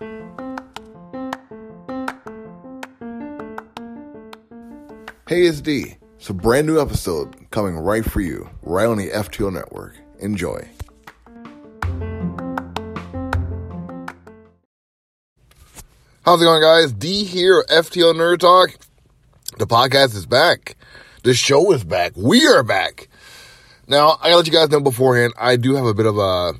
Hey, it's D. It's a brand new episode coming right for you, right on the FTO network. Enjoy. How's it going, guys? D here, FTO Nerd Talk. The podcast is back. The show is back. We are back. Now, I gotta let you guys know beforehand, I do have a bit of a,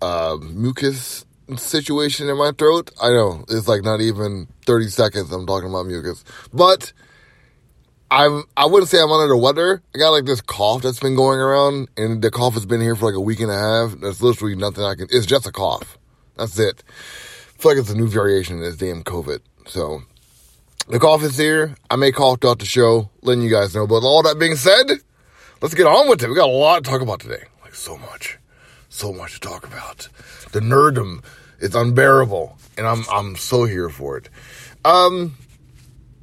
a mucus situation in my throat. I know, it's like not even 30 seconds I'm talking about mucus. But, I'm, I wouldn't say I'm under the weather. I got like this cough that's been going around, and the cough has been here for like a week and a half. There's literally nothing I can, it's just a cough. That's it. I feel like it's a new variation of this damn COVID. So, the cough is here. I may cough throughout the show, letting you guys know. But all that being said, let's get on with it. We got a lot to talk about today. Like so much. So much to talk about. The nerdum is unbearable. And I'm I'm so here for it. Um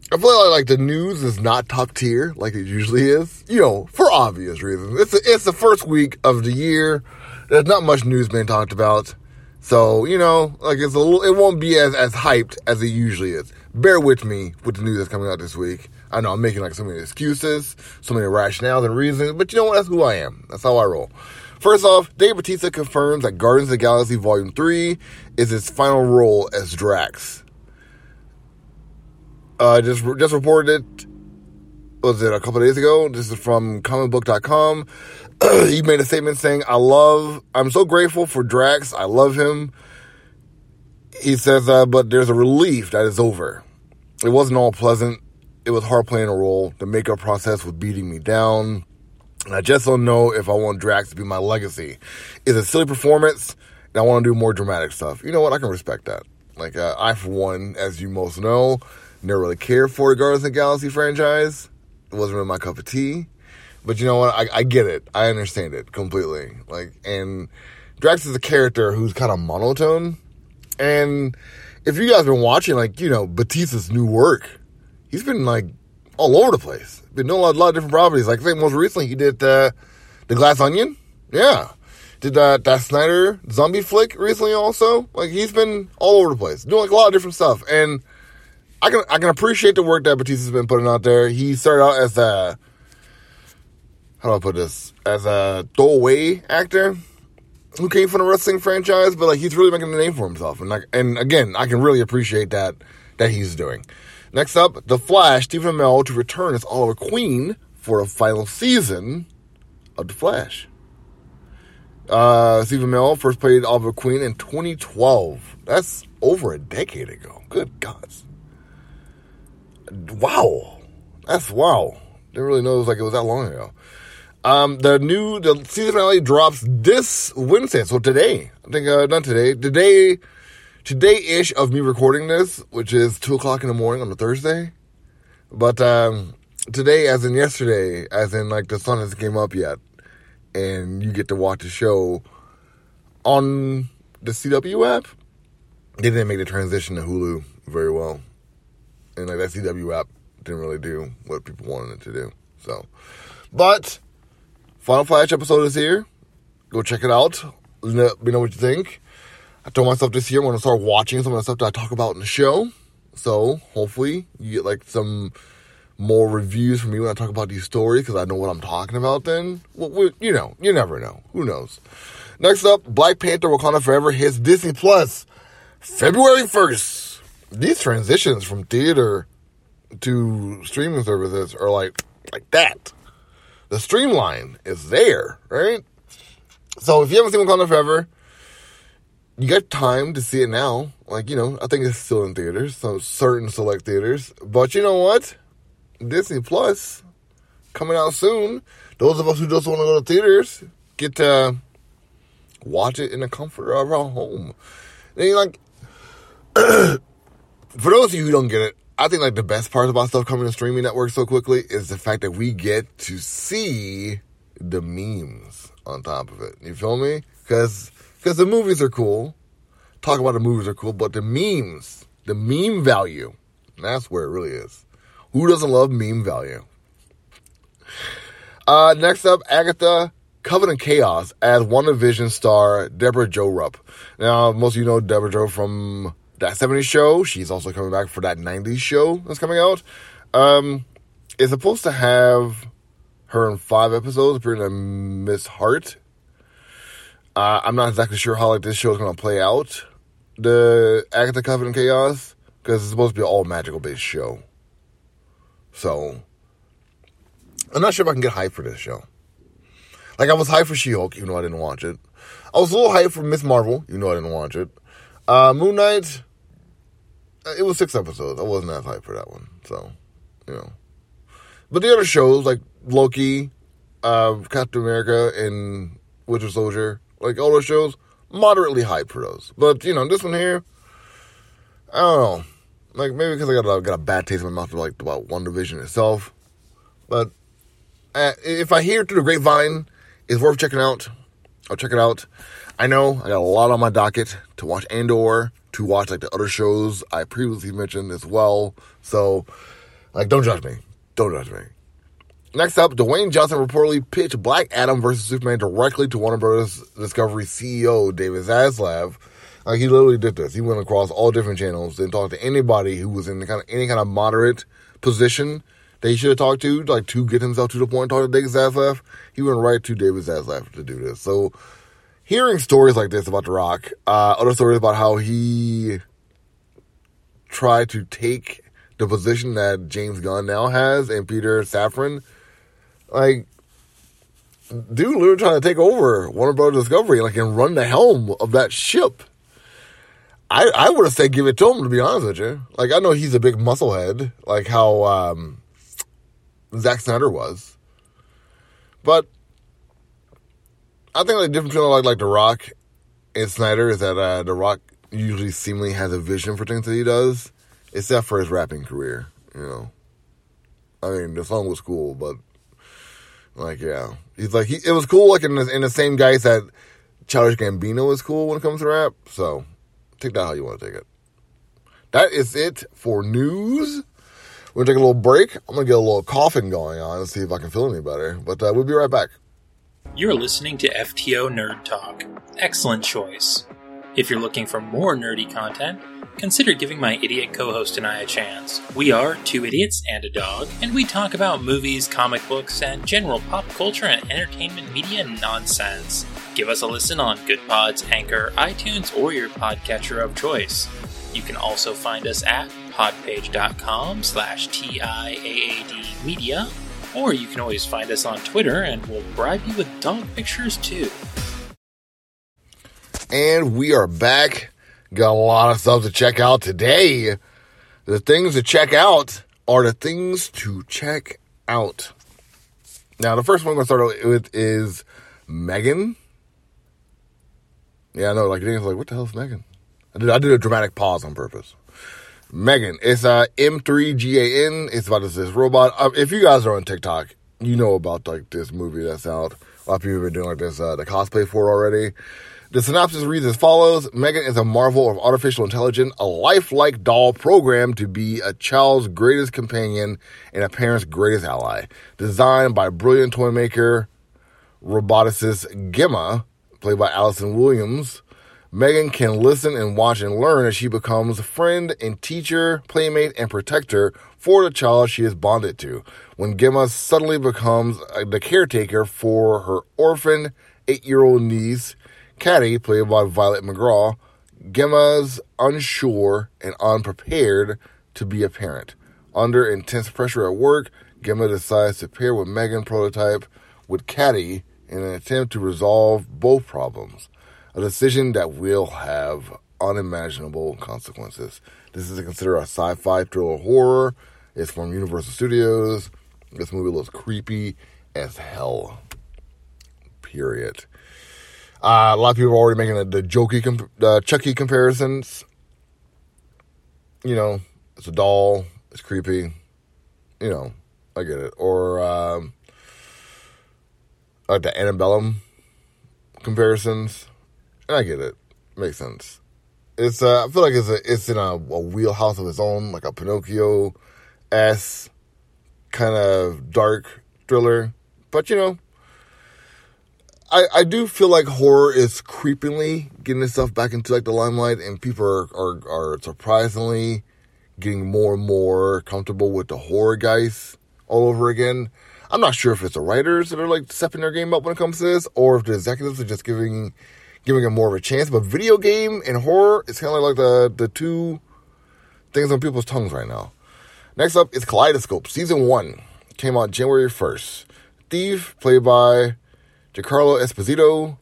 I feel like, like the news is not top tier like it usually is. You know, for obvious reasons. It's a, it's the first week of the year. There's not much news being talked about. So, you know, like it's a little, it won't be as, as hyped as it usually is. Bear with me with the news that's coming out this week. I know I'm making like so many excuses, so many rationales and reasons, but you know what? That's who I am. That's how I roll. First off, Dave Bautista confirms that Guardians of the Galaxy Volume 3 is his final role as Drax. Uh, just, just reported it, was it a couple days ago? This is from comicbook.com. he made a statement saying, I love, I'm so grateful for Drax. I love him. He says, uh, but there's a relief that is over. It wasn't all pleasant. It was hard playing a role. The makeup process was beating me down. I just don't know if I want Drax to be my legacy. It's a silly performance, and I want to do more dramatic stuff. You know what? I can respect that. Like, uh, I, for one, as you most know, never really cared for the Guardians of the Galaxy franchise. It wasn't really my cup of tea. But you know what? I, I get it. I understand it completely. Like, and Drax is a character who's kind of monotone. And if you guys have been watching, like, you know, Batista's new work, he's been like all over the place. Been doing a lot, a lot of different properties. Like I think most recently he did uh, the Glass Onion. Yeah. Did that that Snyder zombie flick recently also. Like he's been all over the place. Doing like a lot of different stuff. And I can I can appreciate the work that Batista's been putting out there. He started out as a how do I put this? As a throwaway actor who came from the wrestling franchise, but like he's really making a name for himself. And like and again, I can really appreciate that that he's doing. Next up, The Flash, Stephen Amell to return as Oliver Queen for a final season of The Flash. Uh, Stephen Amell first played Oliver Queen in 2012. That's over a decade ago. Good God. Wow. That's wow. Didn't really know it was like it was that long ago. Um, the new the season finale drops this Wednesday, so today. I think uh, not today. Today, today ish of me recording this, which is two o'clock in the morning on a Thursday. But um, today, as in yesterday, as in like the sun hasn't came up yet, and you get to watch the show on the CW app. they didn't make the transition to Hulu very well, and like that CW app didn't really do what people wanted it to do. So, but Final Flash episode is here. Go check it out. Let me know what you think. I told myself this year I'm going to start watching some of the stuff that I talk about in the show. So hopefully you get like some more reviews from me when I talk about these stories because I know what I'm talking about. Then, well, you know, you never know. Who knows? Next up, Black Panther: Wakanda Forever hits Disney Plus February 1st. These transitions from theater to streaming services are like like that. The streamline is there, right? So if you haven't seen Wakanda Forever, you got time to see it now. Like, you know, I think it's still in theaters, some certain select theaters. But you know what? Disney Plus coming out soon. Those of us who just want to go to theaters get to watch it in the comfort of our home. And like, for those of you who don't get it, I think like the best part about stuff coming to streaming networks so quickly is the fact that we get to see the memes on top of it. You feel me? Because because the movies are cool. Talk about the movies are cool, but the memes, the meme value, that's where it really is. Who doesn't love meme value? Uh, next up, Agatha Coven of Chaos as WandaVision star Debra Jo Rupp. Now, most of you know Debra Jo from that 70s show. She's also coming back for that 90s show that's coming out. Um, it's supposed to have her in five episodes appearing in Miss Hart. Uh, I'm not exactly sure how like this show is going to play out. The Agatha Coven of Chaos because it's supposed to be an all magical based show. So I'm not sure if I can get hyped for this show. Like I was hyped for She-Hulk, even though I didn't watch it. I was a little hyped for Miss Marvel, even though I didn't watch it. Uh, Moon Knight, uh, it was six episodes. I wasn't that hyped for that one, so you know. But the other shows like Loki, uh, Captain America, and Winter Soldier, like all those shows, moderately hyped for those. But you know, this one here, I don't know. Like maybe because I got a, got a bad taste in my mouth like about WandaVision itself. But uh, if I hear through the grapevine, it's worth checking out. I'll check it out. I know I got a lot on my docket to watch Andor, to watch like the other shows I previously mentioned as well. So, like, don't judge me. Don't judge me. Next up, Dwayne Johnson reportedly pitched Black Adam versus Superman directly to Warner Bros. Discovery CEO David Zaslav. Like he literally did this. He went across all different channels and talked to anybody who was in kind of any kind of moderate position that he should have talked to, like to get himself to the point talk to David Zaslav. He went right to David Zaslav to do this. So hearing stories like this about The Rock, uh, other stories about how he tried to take the position that James Gunn now has and Peter Safran, like, dude, literally trying to take over Warner Brothers Discovery, like, and run the helm of that ship. I, I would have said give it to him, to be honest with you. Like, I know he's a big musclehead, like how um, Zack Snyder was. But I think the difference between like like The Rock and Snyder is that uh, The Rock usually seemingly has a vision for things that he does, except for his rapping career. You know, I mean the song was cool, but like yeah, he's like he it was cool like in the, in the same guise that Childish Gambino is cool when it comes to rap. So take that how you want to take it. That is it for news. We're gonna take a little break. I'm gonna get a little coughing going on and see if I can feel any better. But uh, we'll be right back. You're listening to FTO Nerd Talk. Excellent choice. If you're looking for more nerdy content, consider giving my idiot co host and I a chance. We are two idiots and a dog, and we talk about movies, comic books, and general pop culture and entertainment media nonsense. Give us a listen on Goodpods, Anchor, iTunes, or your podcatcher of choice. You can also find us at podpage.com slash TIAAD media or you can always find us on Twitter and we'll bribe you with dog pictures too. And we are back. Got a lot of stuff to check out today. The things to check out are the things to check out. Now, the first one I'm going to start with is Megan. Yeah, I know, like, you're like, what the hell is Megan? I did, I did a dramatic pause on purpose. Megan. It's uh, M3GAN. It's about this, this robot. Uh, if you guys are on TikTok, you know about like this movie that's out. A lot of people have been doing like this uh, the cosplay for already. The synopsis reads as follows Megan is a marvel of artificial intelligence, a lifelike doll programmed to be a child's greatest companion and a parent's greatest ally. Designed by brilliant toy maker, roboticist Gemma, played by Allison Williams. Megan can listen and watch and learn as she becomes a friend and teacher, playmate, and protector for the child she is bonded to. When Gemma suddenly becomes the caretaker for her orphan eight year old niece, Cady, played by Violet McGraw, Gemma's unsure and unprepared to be a parent. Under intense pressure at work, Gemma decides to pair with Megan prototype with Cady in an attempt to resolve both problems. A decision that will have unimaginable consequences. This is considered a sci fi thriller horror. It's from Universal Studios. This movie looks creepy as hell. Period. Uh, a lot of people are already making the, the jokey, comp- Chucky comparisons. You know, it's a doll. It's creepy. You know, I get it. Or um, like the Annabellum comparisons. And I get it. Makes sense. It's uh, I feel like it's a it's in a, a wheelhouse of its own, like a Pinocchio s kind of dark thriller. But you know, I I do feel like horror is creepingly getting itself back into like the limelight, and people are are, are surprisingly getting more and more comfortable with the horror guys all over again. I'm not sure if it's the writers that are like stepping their game up when it comes to this, or if the executives are just giving giving it more of a chance. But video game and horror is kind of like the the two things on people's tongues right now. Next up is Kaleidoscope season one came out January 1st. Thief, played by Giancarlo Esposito,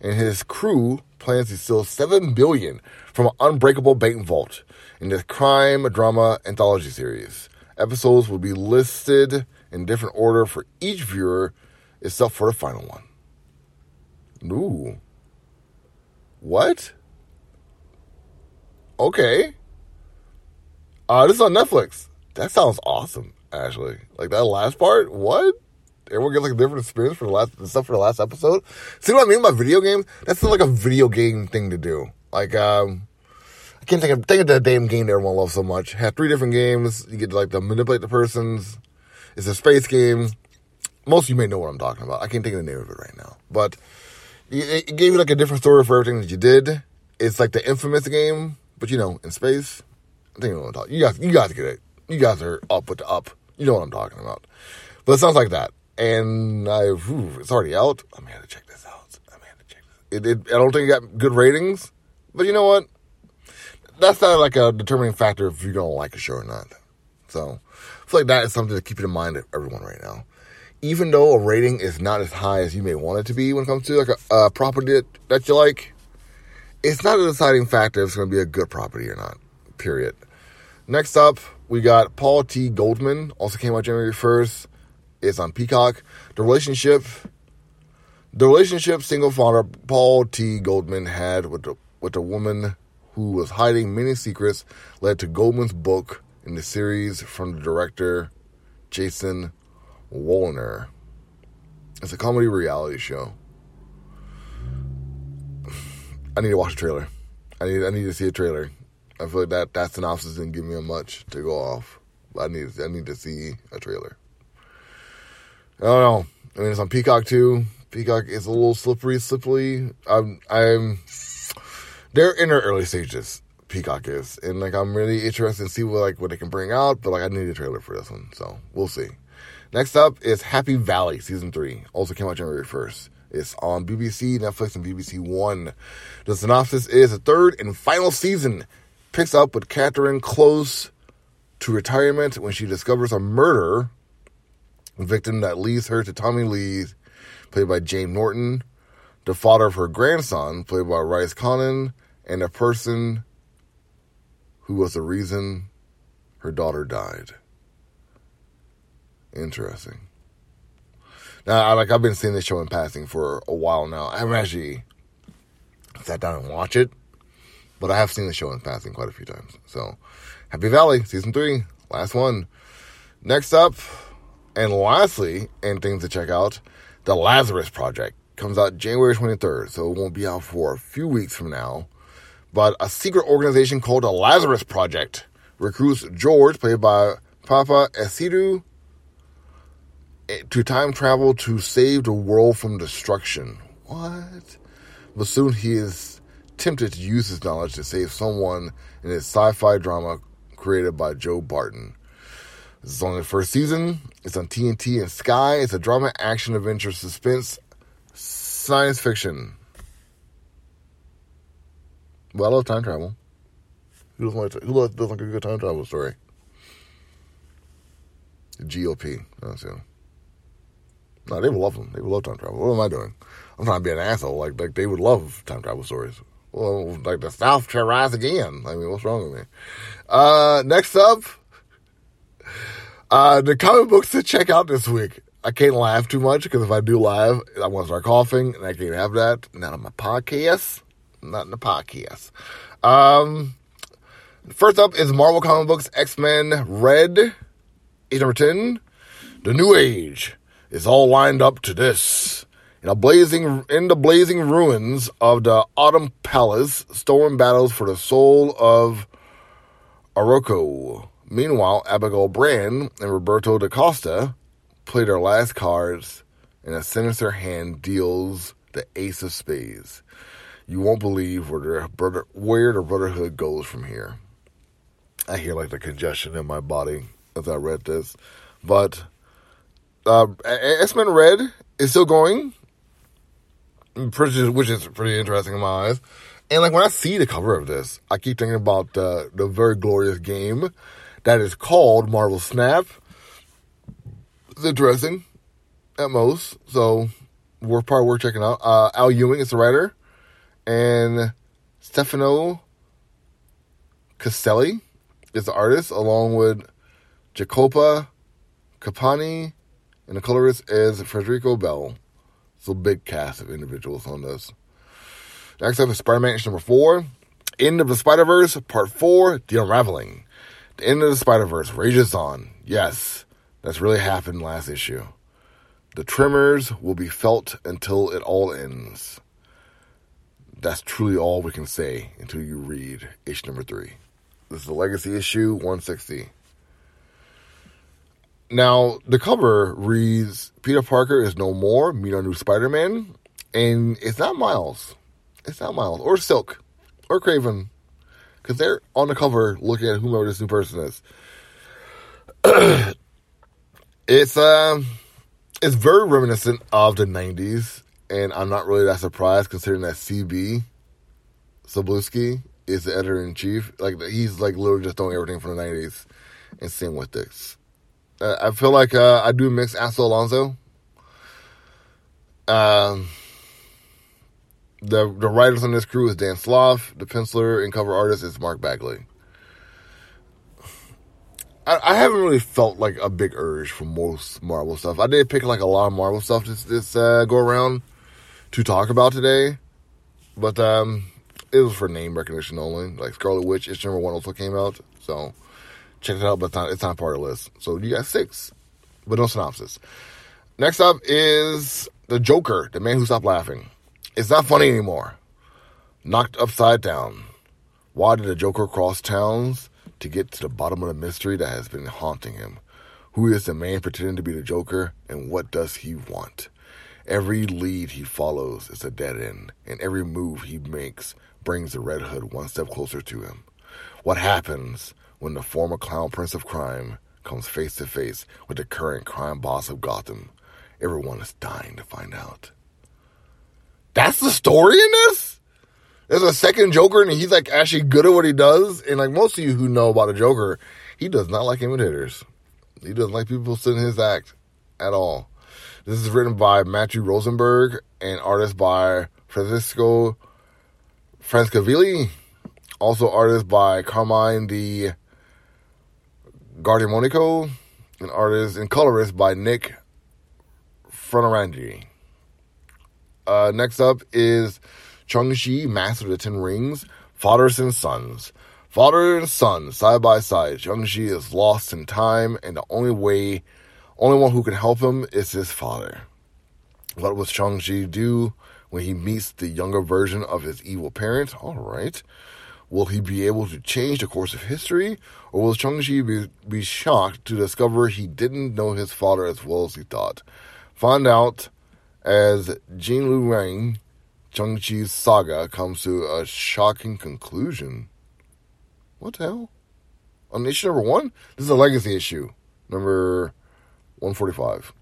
and his crew plans to steal seven billion from an unbreakable bank vault in this crime drama anthology series. Episodes will be listed in different order for each viewer, except for the final one. Ooh. What? Okay. Uh, this is on Netflix. That sounds awesome, actually. Like that last part, what? Everyone gets like a different experience for the last stuff for the last episode. See what I mean by video games? That's like a video game thing to do. Like, um, I can't think of think of the damn game that everyone loves so much. Have three different games. You get to, like to manipulate the persons. It's a space game. Most of you may know what I'm talking about. I can't think of the name of it right now, but it gave you like a different story for everything that you did. It's like the infamous game, but you know, in space. I think you know what I'm talking. You guys, you guys get it. You guys are up with the up. You know what I'm talking about. But it sounds like that. And I, it's already out. I'm gonna check this out. I may have to check this. It, it, I don't think it got good ratings, but you know what? That's not like a determining factor if you're gonna like a show or not. So, I feel like that is something to keep in mind everyone right now. Even though a rating is not as high as you may want it to be when it comes to like a, a property that, that you like, it's not a deciding factor if it's to be a good property or not. Period. Next up, we got Paul T. Goldman, also came out January 1st. It's on Peacock. The relationship, the relationship single father Paul T. Goldman had with the, with a woman who was hiding many secrets led to Goldman's book in the series from the director Jason Woliner. It's a comedy reality show. I need to watch a trailer. I need I need to see a trailer. I feel like that that synopsis didn't give me much to go off. I need I need to see a trailer. I don't know. I mean, it's on Peacock too. Peacock is a little slippery, slippery. I'm I'm they're in their early stages. Peacock is, and like I'm really interested to see what like what they can bring out. But like I need a trailer for this one, so we'll see. Next up is Happy Valley season three. Also came out January first. It's on BBC, Netflix, and BBC One. The synopsis is a third and final season picks up with Catherine close to retirement when she discovers a murder victim that leads her to Tommy Lee, played by James Norton, the father of her grandson, played by Rhys Connah, and a person who was the reason her daughter died. Interesting. Now, I, like I've been seeing this show in passing for a while now. I haven't actually sat down and watched it, but I have seen the show in passing quite a few times. So, Happy Valley season three, last one. Next up, and lastly, and things to check out, the Lazarus Project Comes out January 23rd, so it won't be out for a few weeks from now. But a secret organization called the Lazarus Project recruits George, played by Papa Essiedu, eh, to time travel to save the world from destruction. What? But soon he is tempted to use his knowledge to save someone in his sci fi drama created by Joe Barton. This is only the first season. It's on TNT and Sky. It's a drama, action, adventure, suspense, science fiction. Well, I love time travel. Who doesn't like, who doesn't like a good time travel story? The GOP. That's it. No, they would love them. They would love time travel. What am I doing? I'm trying to be an asshole. Like, like they would love time travel stories. Well, like the South shall rise again. I mean, what's wrong with me? Uh, next up, uh, the comic books to check out this week. I can't laugh too much because if I do laugh, I want to start coughing, and I can't have that. Not on my podcast. Not in the podcast. Um, first up is Marvel Comic Books X Men Red, age number 10, The New Age is all lined up to this. In a blazing in the blazing ruins of the Autumn Palace, storm battles for the soul of Arakko. Meanwhile, Abigail Brand and Roberto da Costa play their last cards, and a sinister hand deals the Ace of Spades. You won't believe where the brother, where the Brotherhood goes from here. I hear like the congestion in my body as I read this, but uh, X Men Red is still going, which is pretty interesting in my eyes. And like when I see the cover of this, I keep thinking about uh, the very glorious game that is called Marvel Snap. It's interesting at most, so we're probably worth checking out. Uh, Al Ewing is the writer, and Stefano Caselli is the artist, along with Jacopo Cappani and the colorist is Federico Blee. So big cast of individuals on this. Next up is Spider-Man number four. End of the Spider-Verse, part four, The Unraveling. End of the Spider-Verse rages on. Yes, that's really happened last issue. The tremors will be felt until it all ends. That's truly all we can say until you read issue number three. This is the Legacy issue 160. Now, the cover reads Peter Parker is no more, meet our new Spider Man. And it's not Miles. It's not Miles or Silk or Kraven. Because they're on the cover looking at whomever this new person is. it's um it's very reminiscent of the 90s. And I'm not really that surprised considering that CB Cebulski is the editor in chief. Like he's like literally just throwing everything from the 90s and seeing what this. Uh, I feel like uh, I do mix Axel Alonso. Um, the the writers on this crew is Dan Slott. The penciler and cover artist is Mark Bagley. I, I, haven't really felt like a big urge for most Marvel stuff. I did pick like a lot of Marvel stuff this this uh, go around to talk about today, but um, it was for name recognition only. Like Scarlet Witch, issue number one also came out, so Check it out, but it's not, it's not part of the list. So you got six, but no synopsis. Next up is The Joker, the man who stopped laughing. It's not funny anymore. Knocked upside down. Why did the Joker cross towns? To get to the bottom of the mystery that has been haunting him. Who is the man pretending to be the Joker, and what does he want? Every lead he follows is a dead end, and every move he makes brings the Red Hood one step closer to him. What happens when the former clown prince of crime comes face to face with the current crime boss of Gotham. Everyone is dying to find out. That's the story in this? There's a second Joker and he's like actually good at what he does. And like most of you who know about a Joker, he does not like imitators. He doesn't like people sitting his act at all. This is written by Matthew Rosenberg and artist by Francesco Francavilla. Also artist by Carmine Di Giandomenico, an artist and colorist by Nick Frontarangi. Uh, next up is Shang-Chi, Master of the Ten Rings, Fathers and Sons. Father and son, side by side. Shang-Chi is lost in time, and the only way, only one who can help him is his father. What will Shang-Chi do when he meets the younger version of his evil parent? All right. Will he be able to change the course of history? Or will Shang-Chi be, be shocked to discover he didn't know his father as well as he thought? Find out as Gene Luen Yang, Shang-Chi's saga comes to a shocking conclusion. What the hell? On issue number one? This is a legacy issue. Number 145.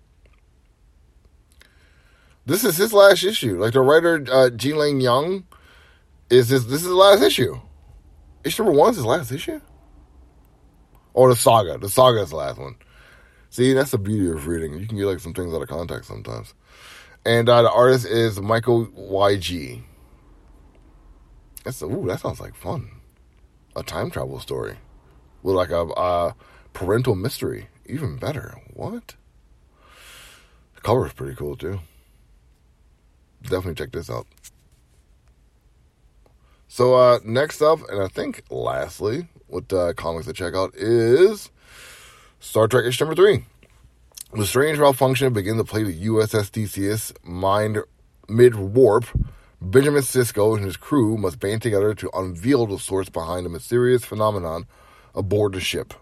This is his last issue. Like the writer uh, Lane Young is this. This is the last issue. Issue number one is his last issue. Or the saga. The saga is the last one. See, that's the beauty of reading. You can get like some things out of context sometimes. And uh, the artist is Michael YG. That's ooh, that sounds like fun. A time travel story with like a, parental mystery. Even better. What? The cover is pretty cool too. Definitely check this out. So uh, next up, and I think lastly, what uh, comics to check out is Star Trek issue number three. The strange malfunction begins to play the USS Theseus mind mid warp. Benjamin Sisko and his crew must band together to unveil the source behind the mysterious phenomenon aboard the ship.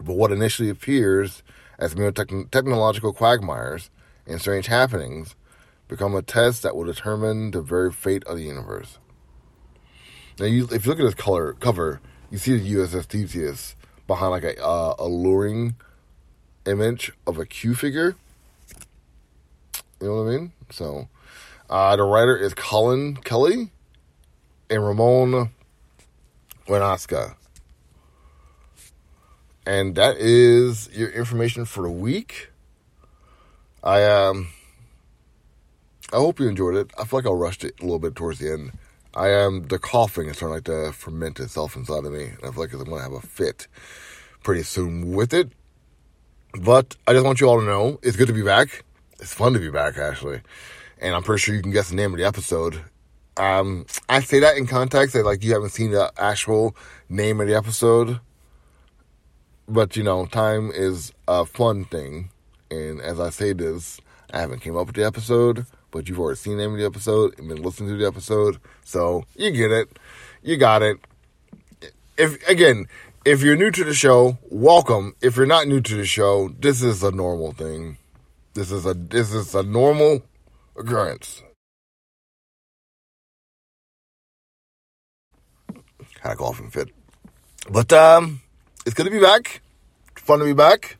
But what initially appears as mere technological quagmires and strange happenings become a test that will determine the very fate of the universe. Now, you, if you look at this color cover, you see the USS Theseus behind like a uh, alluring image of a Q figure. You know what I mean? So, uh, the writer is Collin Kelly and Ramon Wenasca. And that is your information for the week. I um I hope you enjoyed it. I feel like I rushed it a little bit towards the end. I am the coughing is starting like to ferment itself inside of me, and I feel like I'm gonna have a fit pretty soon with it. But I just want you all to know it's good to be back. It's fun to be back actually, and I'm pretty sure you can guess the name of the episode. Um, I say that in context that like you haven't seen the actual name of the episode, but you know, time is a fun thing, and as I say this, I haven't came up with the episode but you've already seen the name of the episode and been listening to the episode, so you get it. You got it. If again, if you're new to the show, welcome. If you're not new to the show, this is a normal thing. This is a this is a normal occurrence. Had a golfing fit. But um it's good to be back. Fun to be back.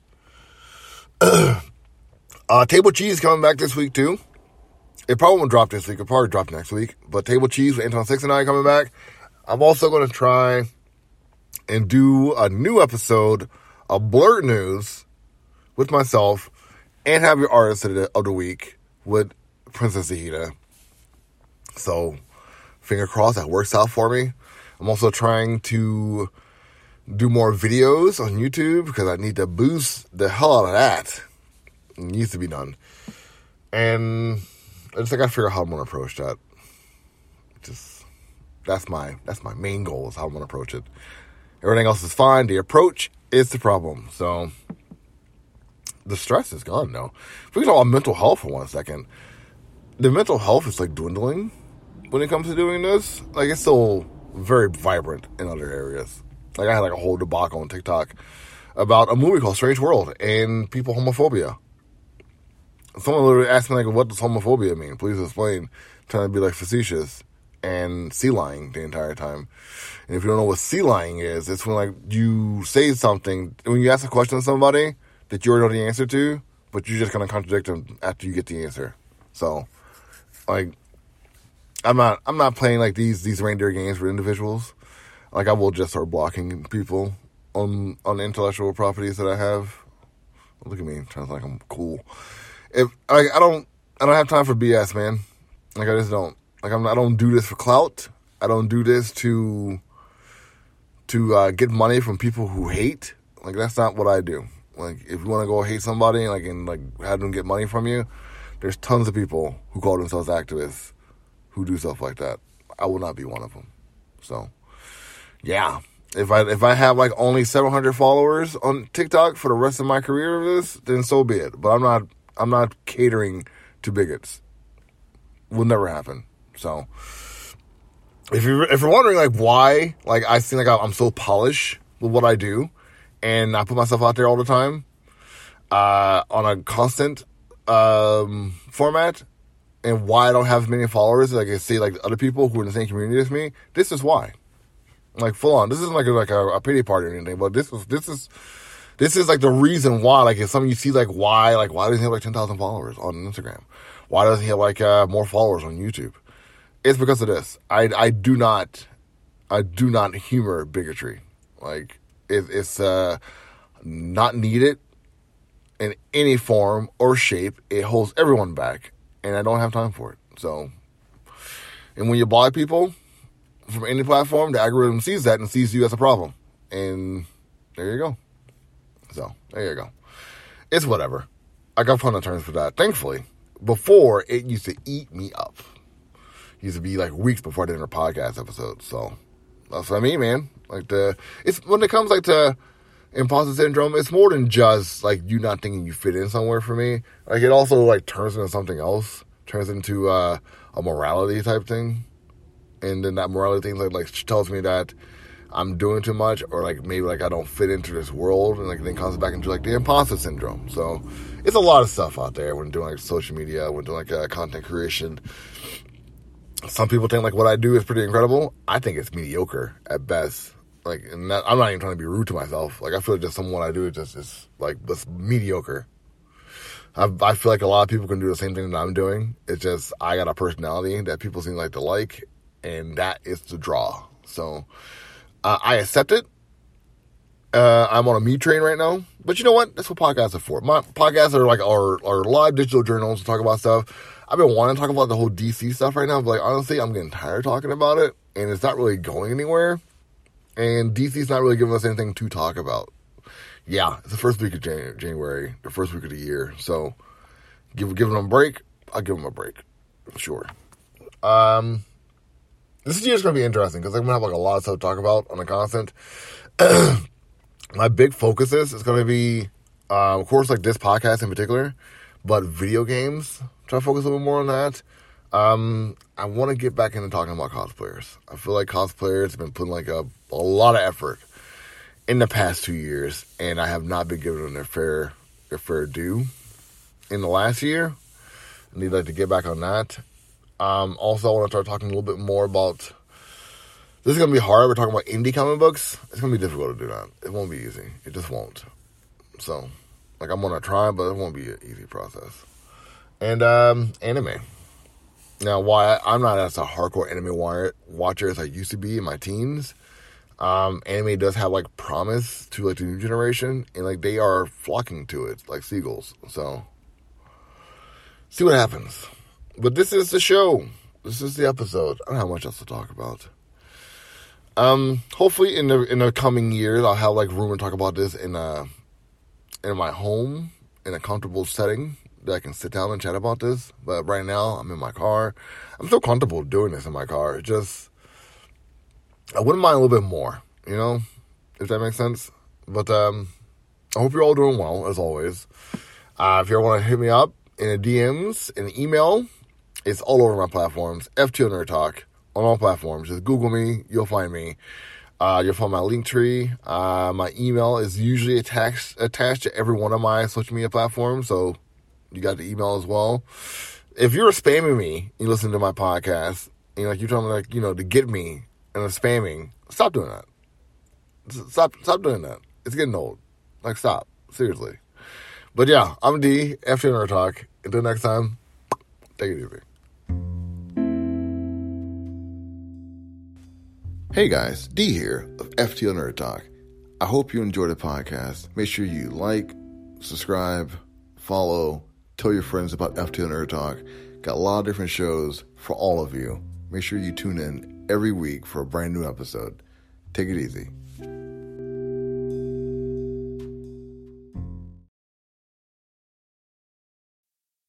uh table cheese coming back this week too. It probably won't drop this week. It'll probably drop next week. But Table Cheese with Anton Six and I coming back. I'm also to try and do a new episode of Blurred News with myself and have your artist of the, of the week with Princess Zahida. So, finger crossed, that works out for me. I'm also trying to do more videos on YouTube because I need to boost the hell out of that. It needs to be done. And I just I gotta figure out how I'm gonna approach that. Just that's my that's my main goal is how I'm gonna approach it. Everything else is fine. The approach is the problem. So the stress is gone now. If we talk about mental health for one second, the mental health is like dwindling when it comes to doing this. Like it's still very vibrant in other areas. Like I had like a whole debacle on TikTok about a movie called Strange World and people homophobia someone literally asked me like, "What does homophobia mean?" Please explain. trying to be like facetious and sea lying the entire time. And if you don't know what sea lying is, it's when like you say something when you ask a question to somebody that you already know the answer to, but you're just of contradict them after you get the answer. So, like, I'm not I'm not playing like these these reindeer games for individuals. Like I will just start blocking people on on intellectual properties that I have. Look at me, to like I'm cool if I, I don't I don't have time for BS, man. Like I just don't. Like I'm I don't do this for clout. I don't do this to to uh, get money from people who hate. Like that's not what I do. Like if you want to go hate somebody, like and like have them get money from you, there's tons of people who call themselves activists who do stuff like that. I will not be one of them. So, yeah. If I if I have like only 700 followers on TikTok for the rest of my career of this, then so be it. But I'm not I'm not catering to bigots. Will never happen. So if you're if you're wondering like why, like I seem like I'm so polished with what I do, and I put myself out there all the time, uh, on a constant um, format, and why I don't have many followers, like I see like other people who are in the same community as me. This is why, like full on. This isn't like a, like a, a pity party or anything, but this is this is this is like the reason why. Like if some you see like why, like why doesn't he have like ten thousand followers on Instagram? Why doesn't he have like uh, more followers on YouTube? It's because of this. I I do not I do not humor bigotry. Like it, it's uh, not needed in any form or shape. It holds everyone back, and I don't have time for it. So, and when you buy people from any platform, the algorithm sees that and sees you as a problem, and there you go. So there you go. It's whatever. I got fun terms for that. Thankfully, before it used to eat me up. Used to be like weeks before I did a podcast episode. So that's what I mean, man. Like the it's when it comes like to imposter syndrome, it's more than just like you not thinking you fit in somewhere for me. Like it also like turns into something else. Turns into uh, a morality type thing. And then that morality thing like like tells me that I'm doing too much, or like maybe like I don't fit into this world, and like then comes back into like the imposter syndrome. So it's a lot of stuff out there when doing like social media, when doing like uh, content creation. Some people think like what I do is pretty incredible. I think it's mediocre at best. Like, and that, I'm not even trying to be rude to myself. Like, I feel like just some what I do is just is like just mediocre. I, I feel like a lot of people can do the same thing that I'm doing. It's just I got a personality that people seem like to like, and that is the draw. So uh, I accept it. Uh, I'm on a me train right now, but you know what? That's what podcasts are for. My podcasts are like our, our live digital journals to talk about stuff. I've been wanting to talk about the whole DC stuff right now, but like honestly, I'm getting tired talking about it, and it's not really going anywhere. And DC's not really giving us anything to talk about. Yeah, it's the first week of January, the first week of the year. So, give give them a break. I'll give them a break, sure. Um, this year's gonna be interesting because I'm gonna have like a lot of stuff to talk about on the constant. My big focuses is gonna be, uh, of course, like this podcast in particular, but video games. Try to focus a little more on that. Um, I want to get back into talking about cosplayers. I feel like cosplayers have been putting like a, a lot of effort in the past two years, and I have not been giving them their fair their fair due in the last year. I need like to get back on that. Um, also, I want to start talking a little bit more about. This is gonna be hard. We're talking about indie comic books. It's gonna be difficult to do that. It won't be easy. It just won't. So, like, I'm gonna try, but it won't be an easy process. And um, anime. Now, why I'm not as a hardcore anime watcher as I used to be in my teens. Um, anime does have like promise to like the new generation, and like they are flocking to it like seagulls. So, see what happens. But this is the show. This is the episode. I don't have much else to talk about. Um, hopefully in the in the coming years, I'll have like room to talk about this in a in my home in a comfortable setting that I can sit down and chat about this. But right now, I'm in my car. I'm so comfortable doing this in my car. It just I wouldn't mind a little bit more, you know, if that makes sense. But um, I hope you're all doing well as always. Uh, if you ever want to hit me up in the DMs, in email, it's all over my platforms. FTO Nerd Talk on all platforms. Just Google me, you'll find me. Uh, you'll find my Linktree. Uh, my email is usually attached attached to every one of my social media platforms, so you got the email as well. If you're spamming me, you listen to my podcast, you know, like you're telling me like you know to get me and I'm spamming, stop doing that. Stop stop doing that. It's getting old. Like stop seriously. But yeah, I'm D. Nerd Talk. Until next time, take it easy. Hey guys, D here of FTO Nerd Talk. I hope you enjoyed the podcast. Make sure you like, subscribe, follow, tell your friends about FTO Nerd Talk. Got a lot of different shows for all of you. Make sure you tune in every week for a brand new episode. Take it easy.